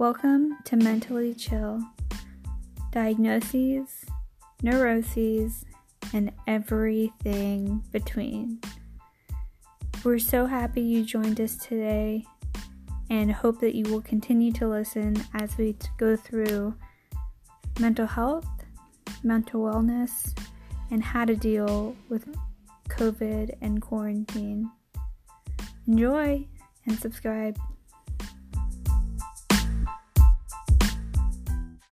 Welcome to Mentally Chill Diagnoses, Neuroses, and everything between. We're so happy you joined us today and hope that you will continue to listen as we go through mental health, mental wellness, and how to deal with COVID and quarantine. Enjoy and subscribe.